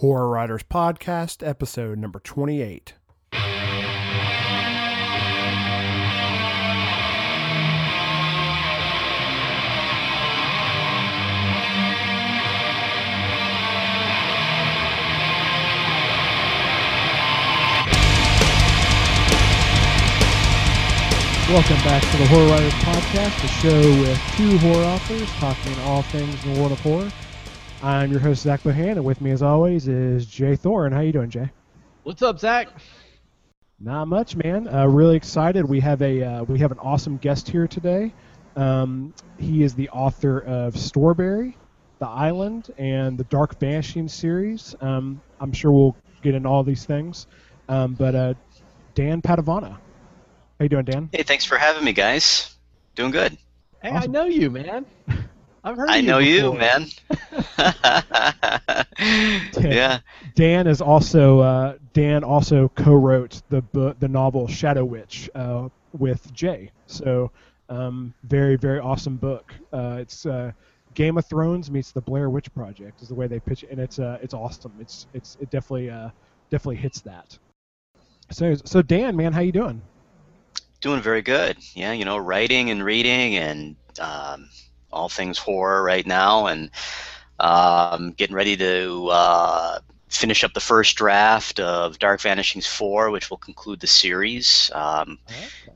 Horror Writers Podcast, episode number 28. Welcome back to the Horror Writers Podcast, the show with two horror authors talking all things in the world of horror. I'm your host Zach Bohannon, and with me, as always, is Jay Thorn. How you doing, Jay? What's up, Zach? Not much, man. Uh, really excited. We have a uh, we have an awesome guest here today. Um, he is the author of Storberry, The Island, and the Dark Vanishing series. Um, I'm sure we'll get into all these things. Um, but uh, Dan Padavona. How you doing, Dan? Hey, thanks for having me, guys. Doing good. Hey, Awesome. I know you, man. I've heard. I of know you, before. man. yeah. Dan is also uh, Dan also co-wrote the book, the novel Shadow Witch uh, with Jay. So um, very very awesome book. Uh, it's uh, Game of Thrones meets the Blair Witch Project is the way they pitch it, and it's uh, it's awesome. It's it's it definitely uh, definitely hits that. So so Dan, man, how you doing? Doing very good. Yeah, you know, writing and reading and um, all things horror right now, and um, getting ready to uh, finish up the first draft of Dark Vanishings 4, which will conclude the series. Um,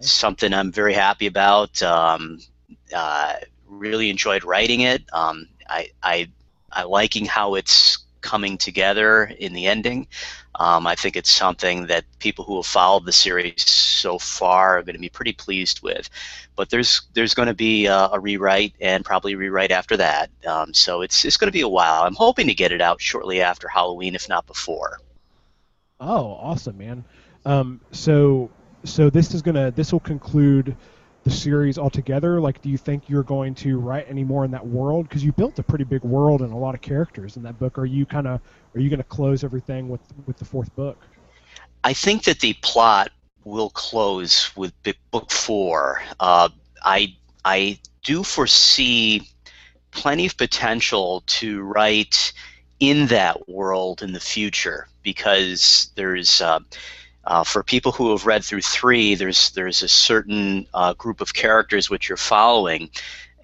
something I'm very happy about. Um, uh, really enjoyed writing it. Um, I, I, I liking how it's coming together in the ending. Um, I think it's something that people who have followed the series so far are going to be pretty pleased with. But there's there's going to be a, a rewrite and probably a rewrite after that. Um, so it's it's going to be a while. I'm hoping to get it out shortly after Halloween, if not before. Oh, awesome, man. Um, so so this is gonna this will conclude the series altogether. Like, do you think you're going to write any more in that world? Because you built a pretty big world and a lot of characters in that book. Are you kind of are you going to close everything with with the fourth book? I think that the plot will close with book four. Uh, I I do foresee plenty of potential to write in that world in the future because there's uh, uh, for people who have read through three, there's there's a certain uh, group of characters which you're following,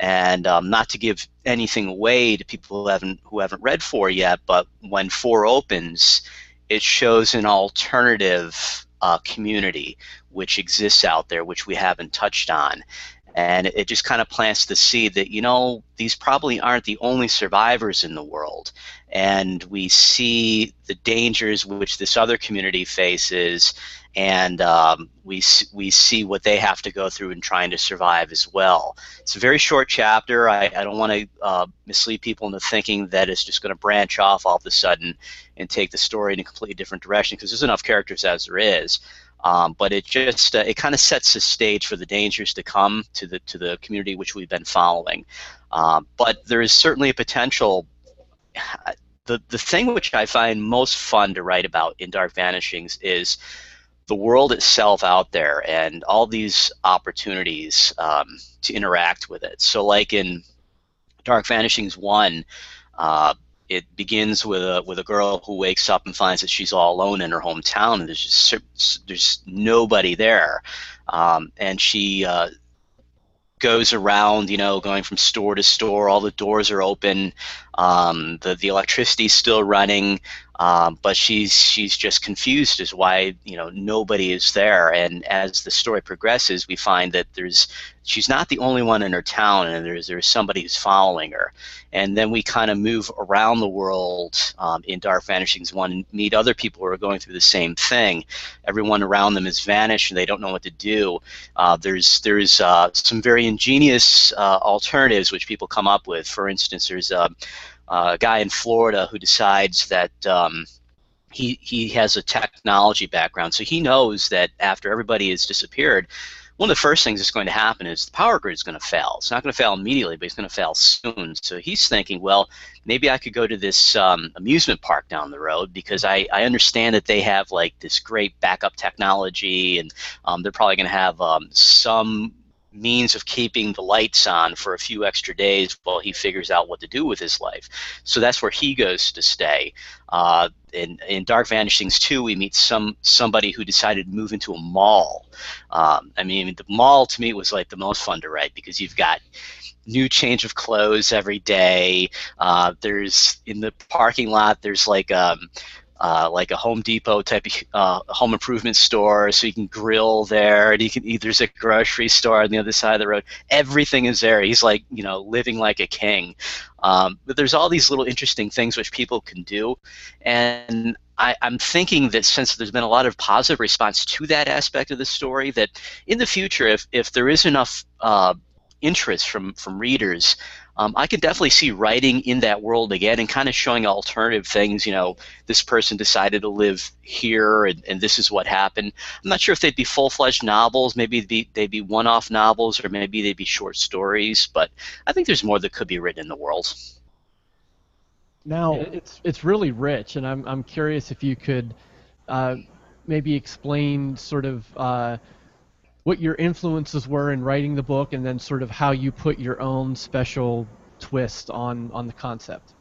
and um, not to give anything away to people who haven't who haven't read four yet, but when four opens, it shows an alternative uh, community which exists out there, which we haven't touched on. And it just kind of plants the seed that, you know, these probably aren't the only survivors in the world. And we see the dangers which this other community faces, and um, we, we see what they have to go through in trying to survive as well. It's a very short chapter. I, I don't want to uh, mislead people into thinking that it's just going to branch off all of a sudden and take the story in a completely different direction because there's enough characters as there is. Um, but it just uh, it kind of sets the stage for the dangers to come to the to the community which we've been following. Um, but there is certainly a potential. The the thing which I find most fun to write about in Dark Vanishings is the world itself out there and all these opportunities um, to interact with it. So like in Dark Vanishings one. Uh, it begins with a with a girl who wakes up and finds that she's all alone in her hometown and there's just there's nobody there, um, and she uh, goes around, you know, going from store to store. All the doors are open, um, the the electricity's still running, um, but she's she's just confused as why you know nobody is there. And as the story progresses, we find that there's she's not the only one in her town, and there's there's somebody who's following her and then we kind of move around the world um, in Dark Vanishings 1 and meet other people who are going through the same thing. Everyone around them has vanished and they don't know what to do. Uh, there's there's uh, some very ingenious uh, alternatives which people come up with. For instance, there's a, a guy in Florida who decides that. Um, he, he has a technology background, so he knows that after everybody has disappeared, one of the first things that's going to happen is the power grid is going to fail. It's not going to fail immediately, but it's going to fail soon. So he's thinking, well, maybe I could go to this um, amusement park down the road because I, I understand that they have like this great backup technology and um, they're probably going to have um, some means of keeping the lights on for a few extra days while he figures out what to do with his life. So that's where he goes to stay. Uh, in, in Dark Vanishings 2, we meet some somebody who decided to move into a mall. Um, I mean, the mall to me was like the most fun to write because you've got new change of clothes every day. Uh, there's in the parking lot. There's like um, uh, like a Home Depot type uh, home improvement store, so you can grill there, and you can there's a grocery store on the other side of the road. Everything is there. He's like you know living like a king. Um, but there's all these little interesting things which people can do, and I, am thinking that since there's been a lot of positive response to that aspect of the story, that in the future, if if there is enough uh, interest from from readers, um, I could definitely see writing in that world again and kind of showing alternative things. You know, this person decided to live here, and, and this is what happened. I'm not sure if they'd be full fledged novels. Maybe they'd be, they'd be one off novels, or maybe they'd be short stories. But I think there's more that could be written in the world. Now, it's it's really rich, and I'm I'm curious if you could uh, maybe explain sort of. Uh, what your influences were in writing the book, and then sort of how you put your own special twist on on the concept.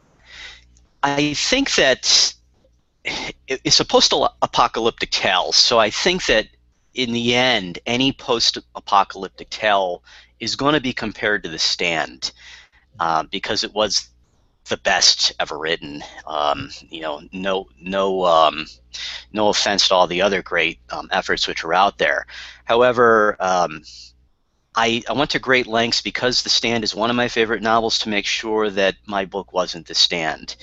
I think that it's a post-apocalyptic tale, so I think that in the end, any post-apocalyptic tale is going to be compared to The Stand uh, because it was the best ever written. Um, you know, no no um, no offense to all the other great um, efforts which are out there. However, um, I, I went to great lengths because The Stand is one of my favorite novels to make sure that my book wasn't The Stand.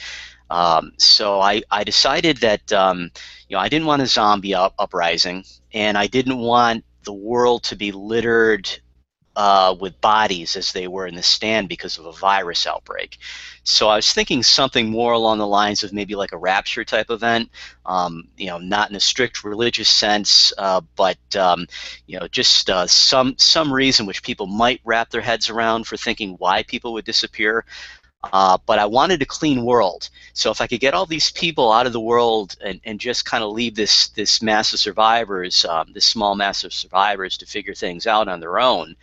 Um, so I, I decided that um, you know I didn't want a zombie up, uprising, and I didn't want the world to be littered uh, with bodies as they were in the stand because of a virus outbreak. So I was thinking something more along the lines of maybe like a rapture type event, um, you know, not in a strict religious sense, uh, but um, you know, just uh, some some reason which people might wrap their heads around for thinking why people would disappear. Uh, but I wanted a clean world. So if I could get all these people out of the world and, and just kind of leave this this mass of survivors, um, this small mass of survivors, to figure things out on their own,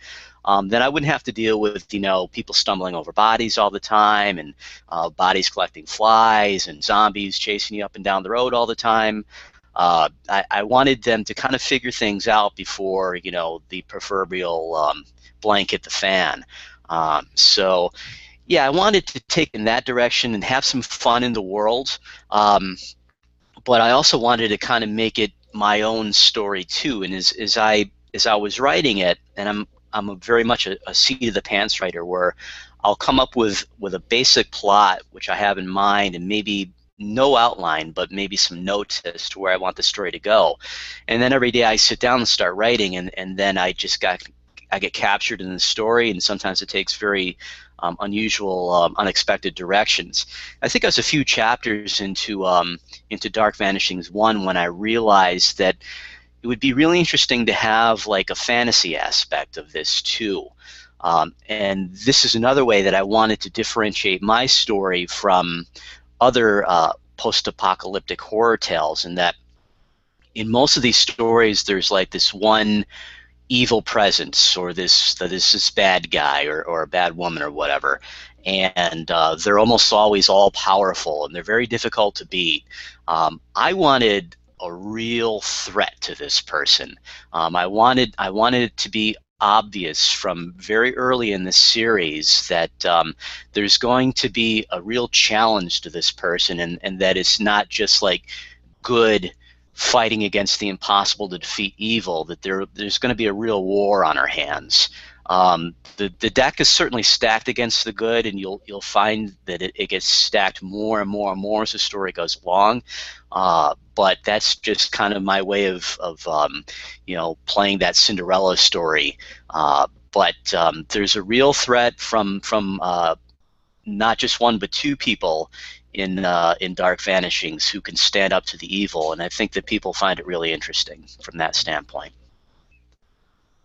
um, then I wouldn't have to deal with you know people stumbling over bodies all the time and uh, bodies collecting flies and zombies chasing you up and down the road all the time. Uh, I, I, wanted them to kind of figure things out before you know the proverbial um, blanket the fan. Um, so yeah, I wanted to take in that direction and have some fun in the world. Um, but I also wanted to kind of make it my own story too. And as, as I as I was writing it, and I'm I'm a very much a, a seat of the pants writer where I'll come up with with a basic plot which I have in mind and maybe no outline but maybe some notes as to where I want the story to go. And then every day I sit down and start writing and, and then I just got I get captured in the story and sometimes it takes very um, unusual, um, unexpected directions. I think I was a few chapters into um, into Dark Vanishings one when I realized that it would be really interesting to have like a fantasy aspect of this too. Um, and this is another way that I wanted to differentiate my story from other uh, post-apocalyptic horror tales, in that in most of these stories, there's like this one evil presence, or this this this bad guy, or, or a bad woman, or whatever, and uh, they're almost always all powerful, and they're very difficult to beat. Um, I wanted a real threat to this person. Um, I wanted I wanted it to be obvious from very early in the series that um, there's going to be a real challenge to this person, and, and that it's not just like good fighting against the impossible to defeat evil. That there there's going to be a real war on our hands. Um, the the deck is certainly stacked against the good, and you'll you'll find that it, it gets stacked more and more and more as the story goes along. Uh, but that's just kind of my way of of um, you know playing that Cinderella story. Uh, but um, there's a real threat from from uh, not just one but two people in uh, in Dark Vanishings who can stand up to the evil, and I think that people find it really interesting from that standpoint.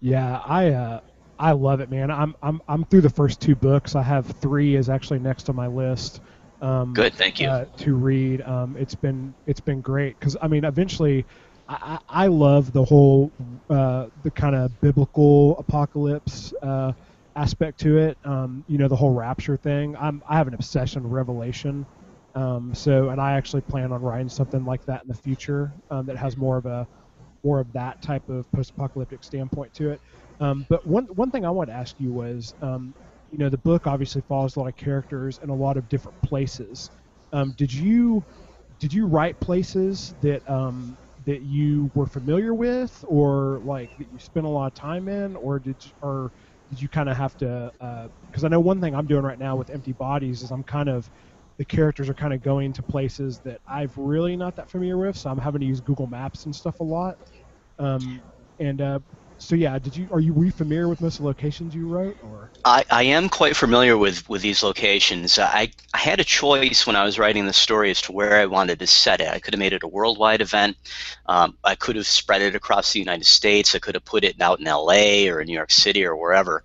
Yeah, I uh, I love it, man. I'm I'm I'm through the first two books. I have three is actually next on my list. Um, Good, thank you. Uh, to read, um, it's been it's been great because I mean, eventually, I, I love the whole uh, the kind of biblical apocalypse uh, aspect to it. Um, you know, the whole rapture thing. I'm I have an obsession with Revelation. Um, so, and I actually plan on writing something like that in the future um, that has more of a more of that type of post-apocalyptic standpoint to it. Um, but one one thing I wanted to ask you was, um, you know, the book obviously follows a lot of characters in a lot of different places. Um, did you did you write places that um, that you were familiar with, or like that you spent a lot of time in, or did or did you kind of have to? Because uh, I know one thing I'm doing right now with Empty Bodies is I'm kind of the characters are kind of going to places that I've really not that familiar with, so I'm having to use Google Maps and stuff a lot. Um, and uh, so yeah, did you are you were you familiar with most of the locations you wrote or? I, I am quite familiar with, with these locations. I, I had a choice when I was writing the story as to where I wanted to set it. I could have made it a worldwide event. Um, I could have spread it across the United States. I could have put it out in LA or in New York City or wherever.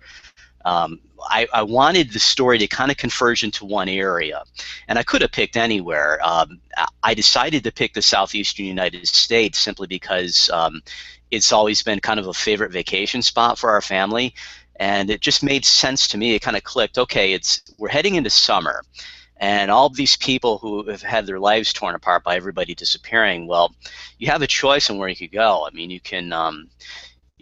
Um, I, I, wanted the story to kind of converge into one area, and I could have picked anywhere. Um, I decided to pick the southeastern United States simply because um, it's always been kind of a favorite vacation spot for our family, and it just made sense to me. It kind of clicked. Okay, it's we're heading into summer, and all these people who have had their lives torn apart by everybody disappearing. Well, you have a choice on where you could go. I mean, you can. Um,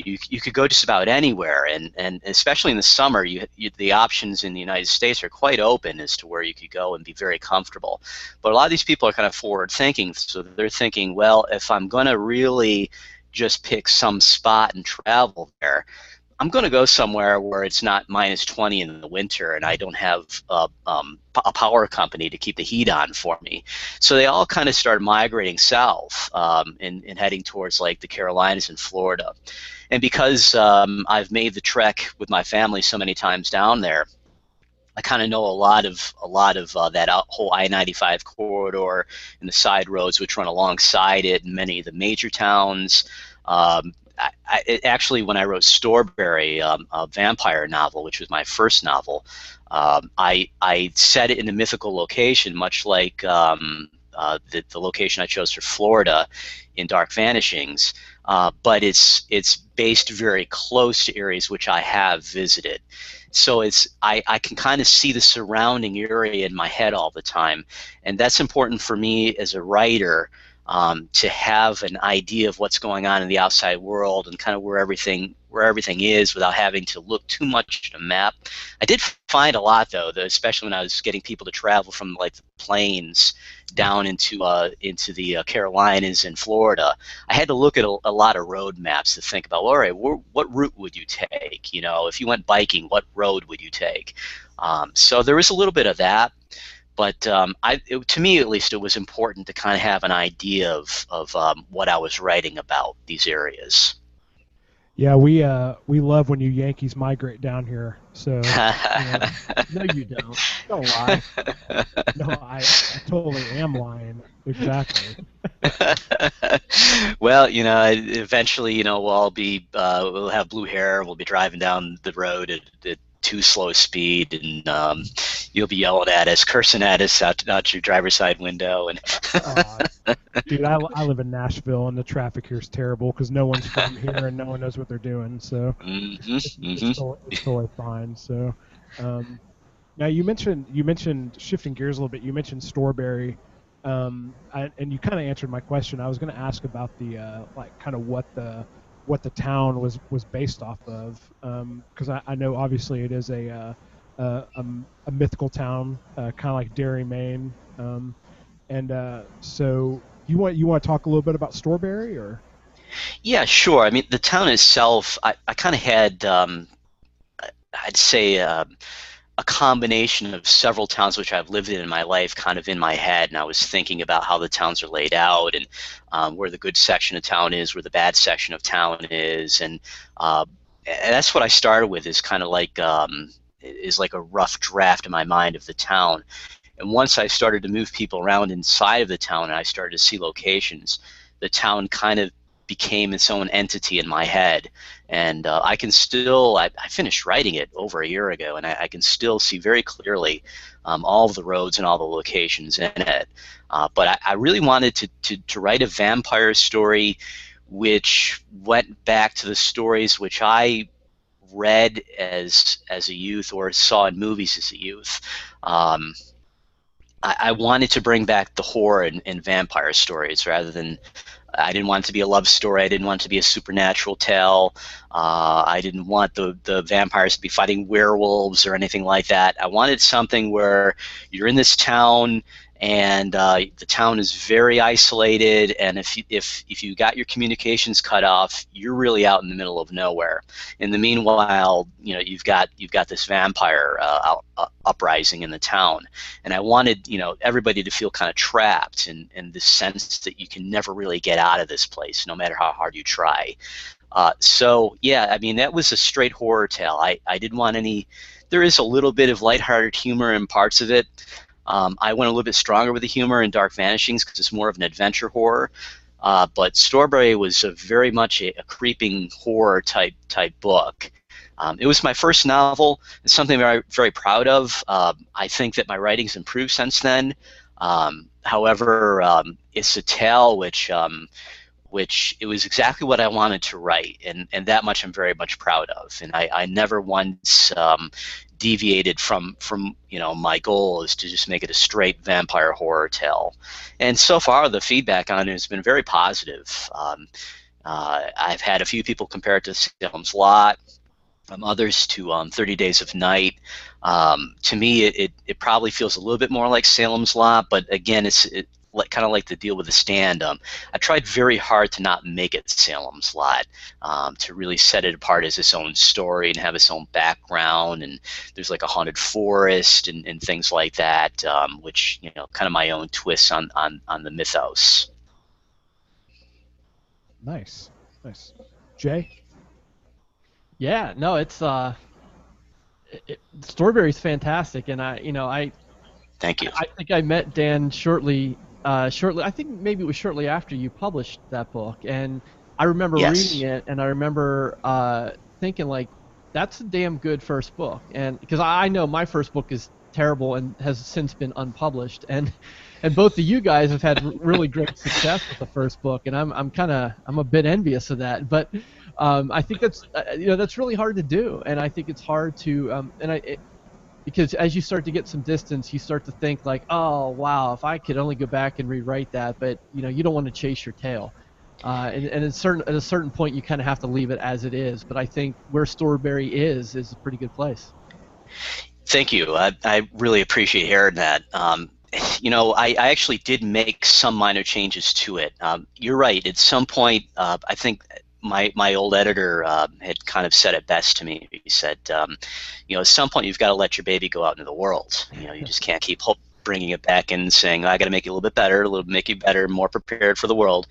you, you could go just about anywhere, and, and especially in the summer, you, you, the options in the United States are quite open as to where you could go and be very comfortable. But a lot of these people are kind of forward thinking, so they're thinking, well, if I'm going to really just pick some spot and travel there. I'm going to go somewhere where it's not minus 20 in the winter and I don't have a, um, a, power company to keep the heat on for me. So they all kind of started migrating south um, and, and, heading towards like the Carolinas and Florida. And because um, I've made the trek with my family so many times down there, I kind of know a lot of a lot of uh, that whole I-95 corridor and the side roads which run alongside it, and many of the major towns. Um, I, actually, when I wrote Storberry, um, a vampire novel, which was my first novel, um, I I set it in a mythical location, much like um, uh, the, the location I chose for Florida in Dark Vanishings. Uh, but it's it's based very close to areas which I have visited. So it's I, I can kind of see the surrounding area in my head all the time, and that's important for me as a writer um, to have an idea of what's going on in the outside world and kind of where everything where everything is without having to look too much at a map. I did find a lot though, especially when I was getting people to travel from like the plains down into uh, into the uh, Carolinas and Florida. I had to look at a, a lot of road maps to think about. Well, all right, wh- what route would you take? You know, if you went biking, what road would you take? Um, so there was a little bit of that. But um, I, it, to me, at least, it was important to kind of have an idea of, of um, what I was writing about these areas. Yeah, we uh, we love when you Yankees migrate down here. So no, you don't. Don't lie. No, I, I totally am lying. Exactly. well, you know, eventually, you know, we'll all be uh, we'll have blue hair. We'll be driving down the road at, at too slow speed, and um, you'll be yelling at us, cursing at us out, out your driver's side window. And uh, dude, I, I live in Nashville, and the traffic here is terrible because no one's from here and no one knows what they're doing. So mm-hmm, it's, mm-hmm. It's, totally, it's, totally, fine. So um, now you mentioned you mentioned shifting gears a little bit. You mentioned Storberry. Um, I, and you kind of answered my question. I was going to ask about the uh, like kind of what the what the town was was based off of because um, I, I, know obviously it is a uh, a, a, mythical town uh, kind of like Derry, Maine, um, and uh, so you want you want to talk a little bit about Storberry or? Yeah, sure. I mean, the town itself, I, I kind of had, um, I'd say, uh, a combination of several towns which I've lived in in my life kind of in my head, and I was thinking about how the towns are laid out and um, where the good section of town is, where the bad section of town is, and, uh, and that's what I started with is kind of like um, is like a rough draft in my mind of the town. And once I started to move people around inside of the town and I started to see locations, the town kind of became its own entity in my head. And uh, I can still, I, I, finished writing it over a year ago, and I, I can still see very clearly um, all of the roads and all the locations in it. Uh, but I, I, really wanted to, to, to, write a vampire story which went back to the stories which I read as as a youth or saw in movies as a youth. Um, I, I, wanted to bring back the horror in, in vampire stories rather than I didn't want it to be a love story. I didn't want it to be a supernatural tale. Uh, I didn't want the, the vampires to be fighting werewolves or anything like that. I wanted something where you're in this town and uh, the town is very isolated. And if you, if if you got your communications cut off, you're really out in the middle of nowhere. In the meanwhile, you know you've got you've got this vampire uh, out, uh, uprising in the town, and I wanted you know everybody to feel kind of trapped in in this sense that you can never really get out of this place, no matter how hard you try. Uh, so yeah, I mean that was a straight horror tale. I, I didn't want any. There is a little bit of lighthearted humor in parts of it, um, I went a little bit stronger with the humor in Dark Vanishings because it's more of an adventure horror. Uh, but Storberry was very much a, a, creeping horror type type book. Um, it was my first novel. It's something I'm very proud of. Uh, I think that my writing's improved since then. Um, however, um, it's a tale which um, which it was exactly what I wanted to write, and, and that much I'm very much proud of. And I, I never once um, deviated from from you know my goal is to just make it a straight vampire horror tale, and so far the feedback on it has been very positive. Um, uh, I've had a few people compare it to Salem's Lot, um, others to um, 30 Days of Night. Um, to me, it, it, it, probably feels a little bit more like Salem's Lot, but again, it's it, like kind of like the deal with the stand. Um, I tried very hard to not make it Salem's Lot, um, to really set it apart as its own story and have its own background. And there's like a haunted forest and, and things like that, um, which you know, kind of my own twist on on on the mythos. Nice, nice. Jay. Yeah, no, it's uh, it, Storberry's fantastic, and I, you know, I Thank you. I think I met Dan shortly uh, shortly. I think maybe it was shortly after you published that book, and I remember yes. reading it, and I remember uh, thinking like, "That's a damn good first book," and because I know my first book is terrible and has since been unpublished, and and both of you guys have had really great success with the first book, and I'm I'm kind of I'm a bit envious of that, but. Um, I think that's uh, you know that's really hard to do, and I think it's hard to um, and I it, because as you start to get some distance, you start to think like, oh wow, if I could only go back and rewrite that, but you know you don't want to chase your tail. Uh, and, and at, certain, at a certain point, you kind of have to leave it as it is. But I think where Storberry is is a pretty good place. Thank you. I, I really appreciate hearing that. Um, you know, I, I, actually did make some minor changes to it. Um, you're right. At some point, uh, I think my my old editor uh, had kind of said it best to me. He said, um, you know, at some point you've got to let your baby go out into the world. You know, you just can't keep bringing it back and saying, I got to make it a little bit better, a little make you better, more prepared for the world.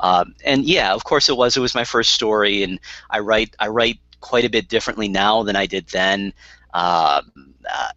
Um, and yeah, of course it was. It was my first story, and I write I write quite a bit differently now than I did then. Um, uh,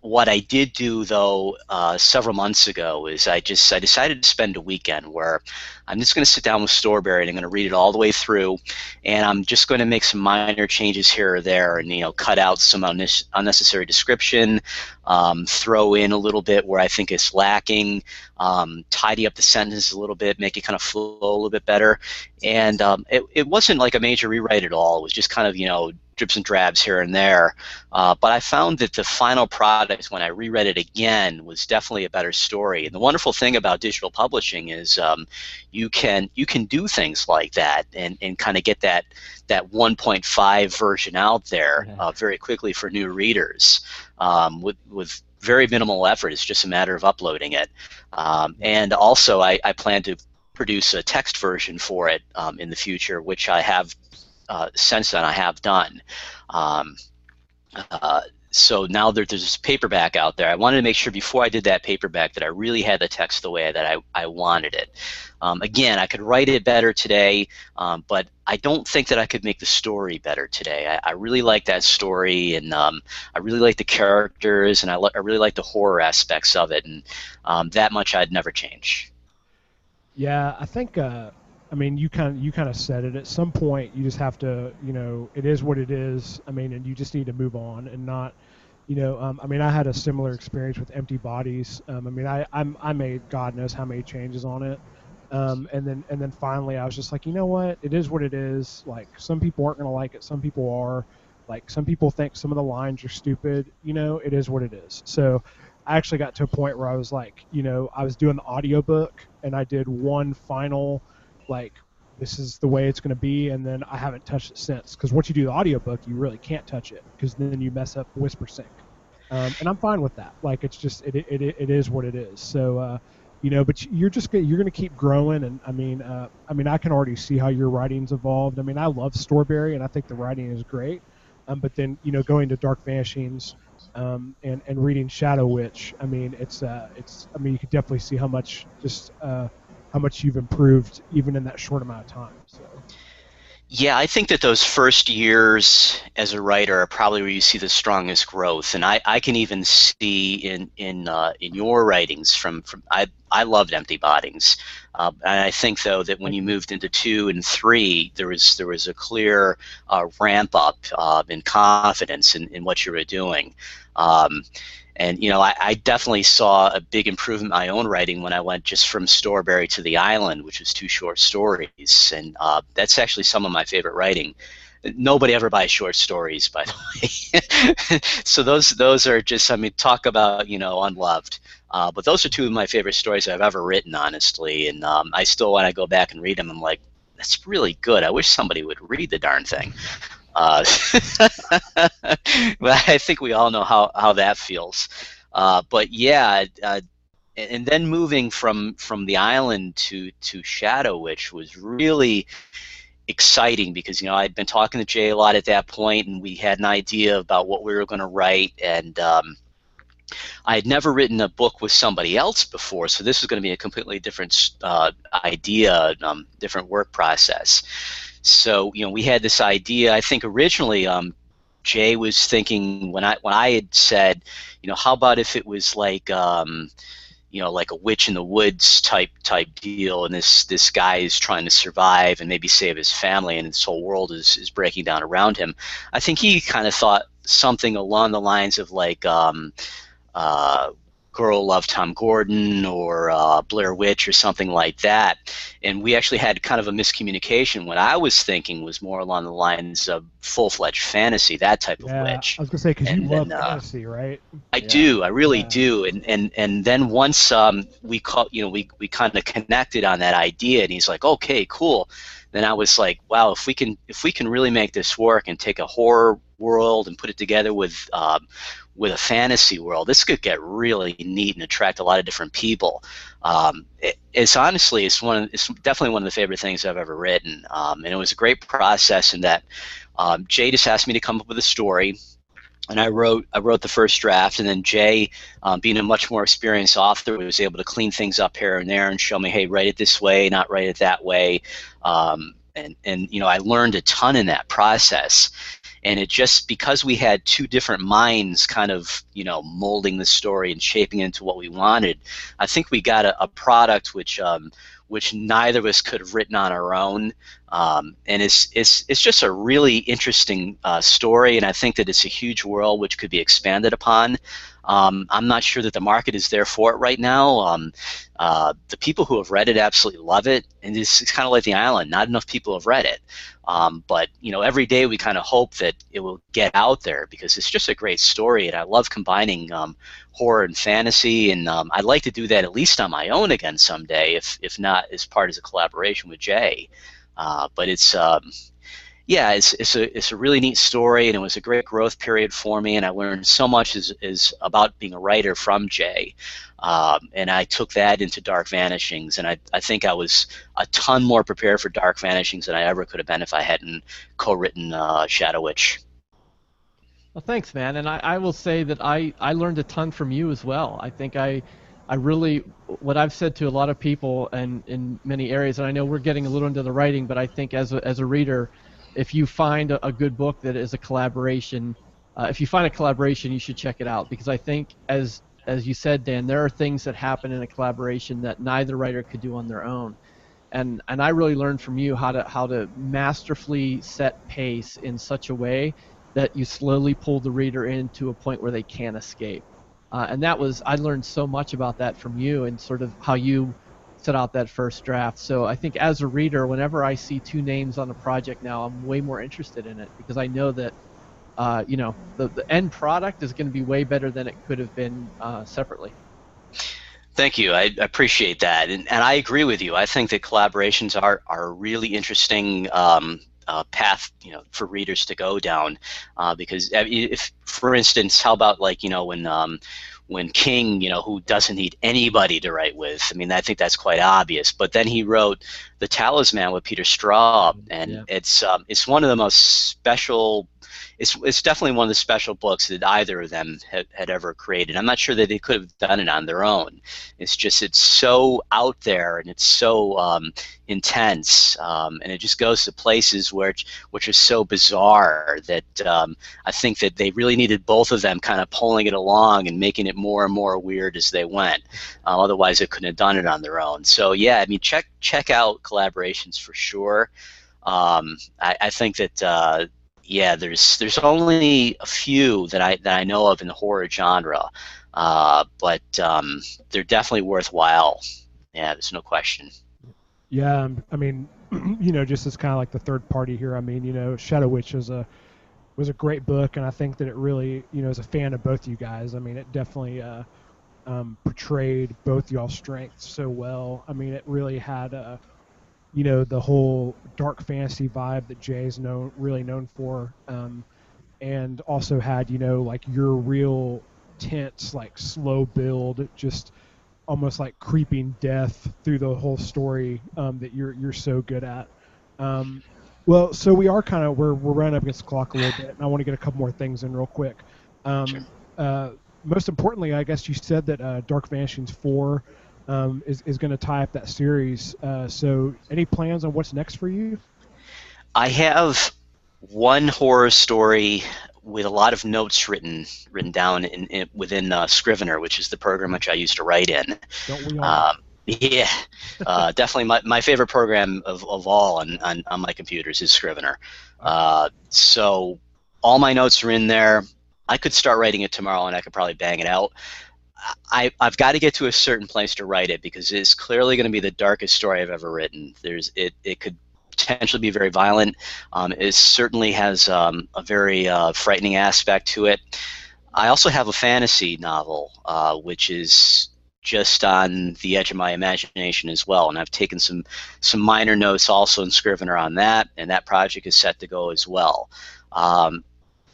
what I did do though uh, several months ago is I just I decided to spend a weekend where I'm just going to sit down with Storberry and I'm going to read it all the way through, and I'm just going to make some minor changes here or there, and you know cut out some unnecessary description, um, throw in a little bit where I think it's lacking, um, tidy up the sentence a little bit, make it kind of flow a little bit better, and um, it it wasn't like a major rewrite at all. It was just kind of you know drips and drabs here and there. Uh, but I found that the final product, when I reread it again, was definitely a better story. And the wonderful thing about digital publishing is um, you can you can do things like that and, and kind of get that that 1.5 version out there uh, very quickly for new readers um, with with very minimal effort. It's just a matter of uploading it. Um, and also, I, I plan to produce a text version for it um, in the future, which I have uh, since then I have done. Um, uh, so now that there's this paperback out there, I wanted to make sure before I did that paperback that I really had the text the way that I, I wanted it. Um, again, I could write it better today, um, but I don't think that I could make the story better today. I, I really like that story, and um, I really like the characters, and I, I, really like the horror aspects of it, and um, that much I'd never change. Yeah, I think uh, I mean, you kind of you kind of said it. At some point, you just have to, you know, it is what it is. I mean, and you just need to move on and not, you know, um, I mean, I had a similar experience with Empty Bodies. Um, I mean, I I'm, I made God knows how many changes on it, Um, and then and then finally, I was just like, you know what? It is what it is. Like some people aren't gonna like it, some people are. Like some people think some of the lines are stupid. You know, it is what it is. So I actually got to a point where I was like, you know, I was doing the audiobook and I did one final, like, this is the way it's going to be, and then I haven't touched it since. Because once you do the audiobook, you really can't touch it because then you mess up Whispersync. Um, and I'm fine with that. Like, it's just, it, it, it is what it is. So, uh, you know, but you're just you're going to keep growing, and I mean, uh, I mean, I can already see how your writing's evolved. I mean, I love Storberry, and I think the writing is great. Um, but then, you know, going to Dark Vanishings, um, and and reading Shadow Witch, I mean, it's uh, it's I mean, you could definitely see how much just uh, how much you've improved even in that short amount of time. So. Yeah, I think that those first years as a writer are probably where you see the strongest growth, and I, I can even see in in uh, in your writings from from I I loved Empty Bodies, uh, and I think though that when you moved into two and three, there was there was a clear uh, ramp up uh, in confidence in, in what you were doing. Um, and you know, I, I, definitely saw a big improvement in my own writing when I went just from Storberry to the Island, which was two short stories, and uh, that's actually some of my favorite writing. Nobody ever buys short stories, by the way. so those those are just I mean, talk about you know unloved. Uh, but those are two of my favorite stories I've ever written, honestly, and um, I still when I go back and read them, I'm like, that's really good. I wish somebody would read the darn thing. Uh, I think we all know how, how that feels. Uh, but yeah, uh, and then moving from from the island to to Shadow Witch was really exciting because you know I'd been talking to Jay a lot at that point, and we had an idea about what we were going to write, and um, I had never written a book with somebody else before, so this was going to be a completely different uh, idea, um, different work process. So you know, we had this idea. I think originally, um, Jay was thinking when I when I had said, you know, how about if it was like, um, you know, like a witch in the woods type type deal, and this this guy is trying to survive and maybe save his family, and this whole world is is breaking down around him. I think he kind of thought something along the lines of like. Um, uh, Girl Love Tom Gordon or uh, Blair Witch or something like that. And we actually had kind of a miscommunication. What I was thinking was more along the lines of full fledged fantasy, that type yeah, of witch. I was gonna say because you love uh, fantasy, right? I yeah. do, I really yeah. do. And and and then once um, we caught, you know, we we kind of connected on that idea, and he's like, okay, cool. Then I was like, wow, if we can if we can really make this work and take a horror world and put it together with um, with a fantasy world, this could get really neat and attract a lot of different people. Um, it, it's honestly, it's one, of, it's definitely one of the favorite things I've ever written, um, and it was a great process in that um, Jay just asked me to come up with a story, and I wrote, I wrote the first draft, and then Jay, um, being a much more experienced author, was able to clean things up here and there and show me, hey, write it this way, not write it that way. Um, and, and you know I learned a ton in that process and it just because we had two different minds kind of you know molding the story and shaping it into what we wanted i think we got a, a product which um, which neither of us could have written on our own. Um, and it's, it's, it's just a really interesting uh, story. And i think that it's a huge world which could be expanded upon um, I'm not sure that the market is there for it right now. Um, uh, the people who have read it absolutely love it, and it's, it's kind of like the island. Not enough people have read it. Um, but you know, every day we kind of hope that it will get out there because it's just a great story, and I love combining um, horror and fantasy, and um, I'd like to do that at least on my own again someday, if if not as part of a collaboration with Jay. Uh, but it's um, yeah, it's, it's a it's a really neat story, and it was a great growth period for me, and I learned so much is is about being a writer from Jay. Um, and I took that into Dark Vanishings, and I, I think I was a ton more prepared for Dark Vanishings than I ever could have been if I hadn't co-written uh, Shadow Witch. Well, thanks, man. And I, I will say that I, I learned a ton from you as well. I think I I really what I've said to a lot of people and in many areas, and I know we're getting a little into the writing, but I think as a, as a reader, if you find a, a good book that is a collaboration, uh, if you find a collaboration, you should check it out because I think as as you said, Dan, there are things that happen in a collaboration that neither writer could do on their own. And, and I really learned from you how to how to masterfully set pace in such a way that you slowly pull the reader into a point where they can't escape. Uh, and that was I learned so much about that from you and sort of how you set out that first draft. So I think as a reader, whenever I see two names on a project now, I'm way more interested in it because I know that uh, you know the, the end product is going to be way better than it could have been uh, separately. Thank you. I appreciate that, and, and I agree with you. I think that collaborations are are a really interesting um, uh, path, you know, for readers to go down. Uh, because if, for instance, how about like you know when um, when King, you know, who doesn't need anybody to write with. I mean, I think that's quite obvious. But then he wrote The Talisman with Peter Straub, and yeah. it's um, it's one of the most special it's it's definitely one of the special books that either of them had, had ever created. I'm not sure that they could have done it on their own. It's just it's so out there and it's so um, intense, um, and it just goes to places where which are so bizarre that um, I think that they really needed both of them kind of pulling it along and making it more and more weird as they went. Uh, otherwise, they couldn't have done it on their own. So yeah, I mean, check check out collaborations for sure. Um, I, I, think that uh, yeah, there's there's only a few that I that I know of in the horror genre, uh, but um, they're definitely worthwhile. Yeah, there's no question. Yeah, um, I mean, you know, just as kind of like the third party here. I mean, you know, Shadow Witch is a was a great book, and I think that it really, you know, as a fan of both you guys, I mean, it definitely uh, um, portrayed both y'all strengths so well. I mean, it really had a you know the whole dark fantasy vibe that Jay's known really known for, um, and also had you know like your real tense like slow build, just almost like creeping death through the whole story um, that you're you're so good at. Um, well, so we are kind of we're we're running up against the clock a little bit, and I want to get a couple more things in real quick. Um, sure. Uh, most importantly, I guess you said that uh, Dark Vanishings four um, is, is going to tie up that series. Uh, so, any plans on what's next for you? I have one horror story with a lot of notes written written down in, in within uh, Scrivener, which is the program which I used to write in. Don't we all? Um, yeah, uh, definitely my, my favorite program of, of all on, on, on my computers is Scrivener. Uh, so all my notes are in there. I could start writing it tomorrow and I could probably bang it out. I, I've got to get to a certain place to write it because it's clearly going to be the darkest story I've ever written. There's it, it could potentially be very violent. Um, it certainly has um, a very uh, frightening aspect to it. I also have a fantasy novel, uh, which is just on the edge of my imagination as well, and I've taken some some minor notes also in Scrivener on that, and that project is set to go as well. Um,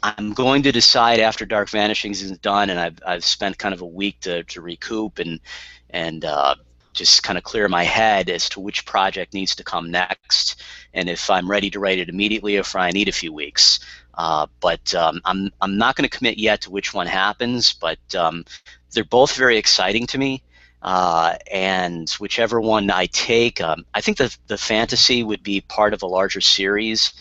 I'm going to decide after Dark Vanishings is done, and I've, I've spent kind of a week to, to recoup and and uh, just kind of clear my head as to which project needs to come next, and if I'm ready to write it immediately, or if I need a few weeks. Uh, but um, I'm I'm not going to commit yet to which one happens, but um, they're both very exciting to me. Uh, and whichever one I take, um, I think the the fantasy would be part of a larger series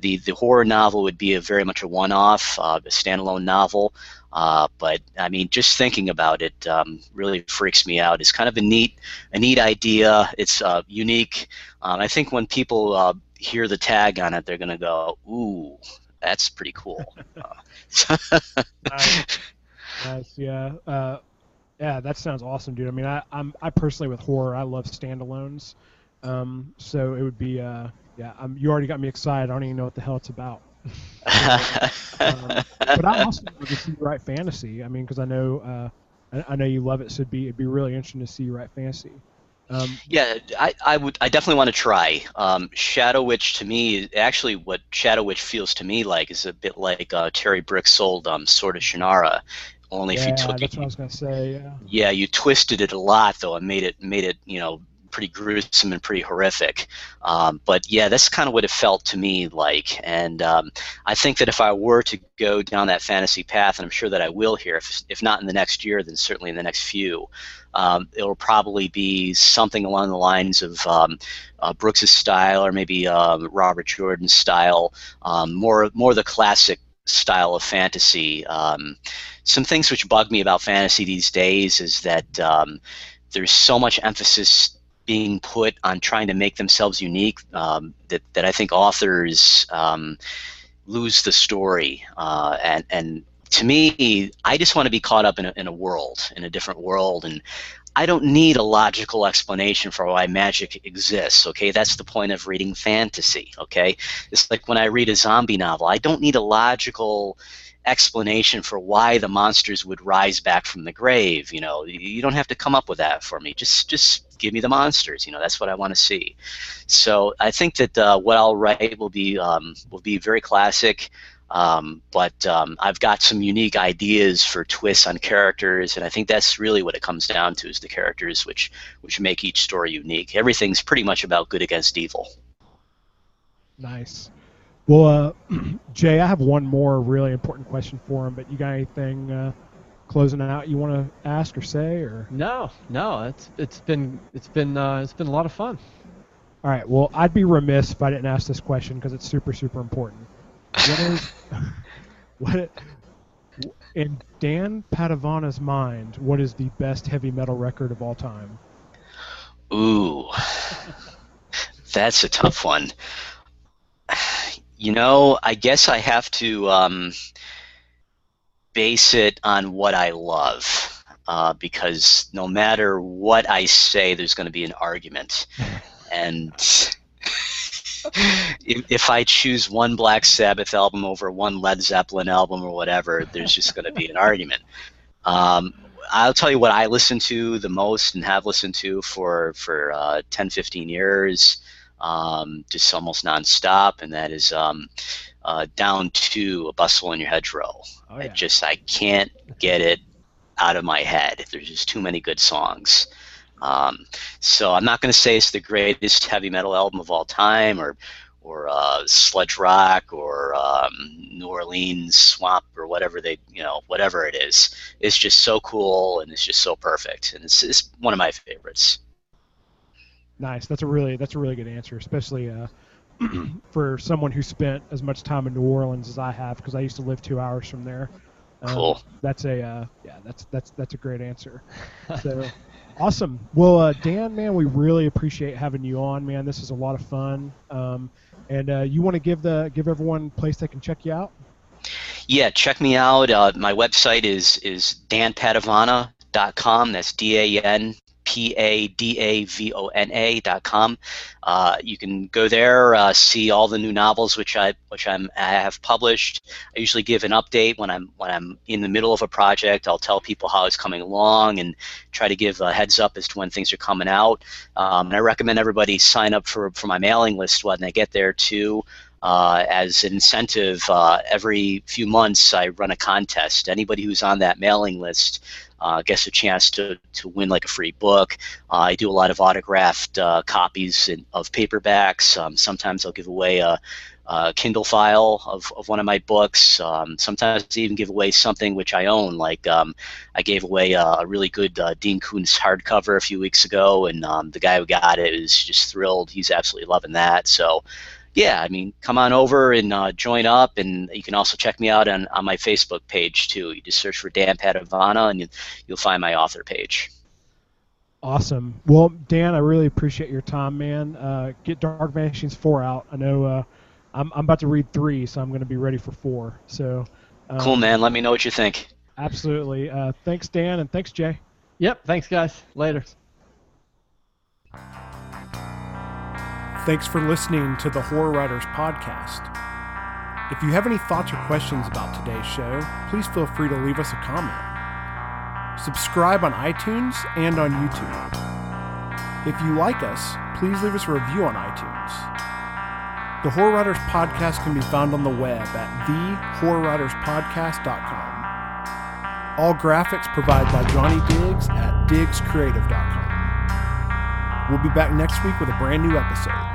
the the horror novel would be a very much a one-off, uh, a standalone novel. Uh, but I mean, just thinking about it um, really freaks me out. It's kind of a neat a neat idea. It's uh, unique. Um, I think when people uh, hear the tag on it, they're gonna go, "Ooh, that's pretty cool." nice. nice. Yeah. Uh, yeah, that sounds awesome, dude. I mean, I, I'm I personally with horror, I love standalones. Um, so it would be uh, yeah, um, you already got me excited. I don't even know what the hell it's about. um, but I also want to see you write fantasy. I mean, because I know uh, I, I, know you love it, so it'd be it'd be really interesting to see you write fantasy. Um, yeah, I, I would I definitely want to try. Um, Shadow Witch to me, actually, what Shadow Witch feels to me like is a bit like uh, Terry Brooks sold um, Sword of Shannara. Only yeah, if you took that's it, what I was gonna say. Yeah. Yeah, you twisted it a lot though, and made it made it you know pretty gruesome and pretty horrific. Um, but yeah, that's kind of what it felt to me like. And um, I think that if I were to go down that fantasy path, and I'm sure that I will here, if, if not in the next year, then certainly in the next few, um, it'll probably be something along the lines of um, uh, Brooks's style or maybe um, Robert Jordan's style, um, more more the classic style of fantasy. Um, some things which bug me about fantasy these days is that there's so much emphasis being put on trying to make themselves unique um, that, that I think authors um, lose the story. Uh, and, and to me, I just want to be caught up in a, in a world, in a different world. And I don't need a logical explanation for why magic exists, okay? That's the point of reading fantasy, okay? It's like when I read a zombie novel, I don't need a logical explanation for why the monsters would rise back from the grave, you know. You don't have to come up with that for me. Just just give me the monsters, you know. That's what I want to see. So, I think that uh, what I'll write will be um, will be very classic. Um, but um, I've got some unique ideas for twists on characters, and I think that's really what it comes down to: is the characters which which make each story unique. Everything's pretty much about good against evil. Nice. Well, uh, Jay, I have one more really important question for him, but you got anything uh, closing out you want to ask or say, or? No, no. It's it's been it's been uh, it's been a lot of fun. All right. Well, I'd be remiss if I didn't ask this question because it's super super important. What is what in Dan Padavona's mind? What is the best heavy metal record of all time? Ooh, that's a tough one. You know, I guess I have to um, base it on what I love, uh, because no matter what I say, there's going to be an argument, and if I choose one Black Sabbath album over one Led Zeppelin album or whatever, there's just going to be an argument. Um, I'll tell you what I listen to the most and have listened to for for uh, 10, 15 years, um, just almost nonstop, and that is um, uh, Down II a bustle in your hedgerow. Oh, yeah. I just I can't get it out of my head. There's just too many good songs. Um, so I'm not going to say it's the greatest heavy metal album of all time, or or uh, sludge rock, or um, New Orleans swamp, or whatever they you know whatever it is. It's just so cool and it's just so perfect, and it's, it's one of my favorites. Nice. That's a really that's a really good answer, especially. Uh, for someone who spent as much time in New Orleans as I have, because I used to live two hours from there. Um, cool. That's a uh, yeah. That's that's that's a great answer. So Awesome. Well, uh, Dan, man, we really appreciate having you on, man. This is a lot of fun. Um, and uh, you want to give the give everyone a place they can check you out? Yeah, check me out. Uh, my website is is danpadavona.com. That's D A N P A D A V O N A dot com. Uh, you can go there, uh, see all the new novels which I which I'm I have published. I usually give an update when I'm when I'm in the middle of a project. I'll tell people how it's coming along and try to give a heads up as to when things are coming out. Um, and I recommend everybody sign up for for my mailing list when they get there too. Uh, as an incentive, uh, every few months I run a contest. Anybody who's on that mailing list uh, gets a chance to, to win like a free book. Uh, I do a lot of autographed uh, copies in, of paperbacks. Um, sometimes I'll give away a, a, Kindle file of, of one of my books. Um, sometimes I even give away something which I own. Like um, I gave away a, a really good uh, Dean Koontz hardcover a few weeks ago, and um, the guy who got it is just thrilled. He's absolutely loving that. So yeah, I mean, come on over and uh, join up, and you can also check me out on, on my Facebook page too. You just search for Dan Padavona, and you, you'll find my author page. Awesome. Well, Dan, I really appreciate your time, man. Uh, get Dark Vanishings four out. I know uh, I'm I'm about to read three, so I'm going to be ready for four. So. Um, cool, man. Let me know what you think. Absolutely. Uh, thanks, Dan, and thanks, Jay. Yep. Thanks, guys. Later. Thanks for listening to the Horror Writers Podcast. If you have any thoughts or questions about today's show, please feel free to leave us a comment. Subscribe on iTunes and on YouTube. If you like us, please leave us a review on iTunes. The Horror Writers Podcast can be found on the web at thehorrorwriterspodcast.com. All graphics provided by Johnny Diggs at diggscreative.com. We'll be back next week with a brand new episode.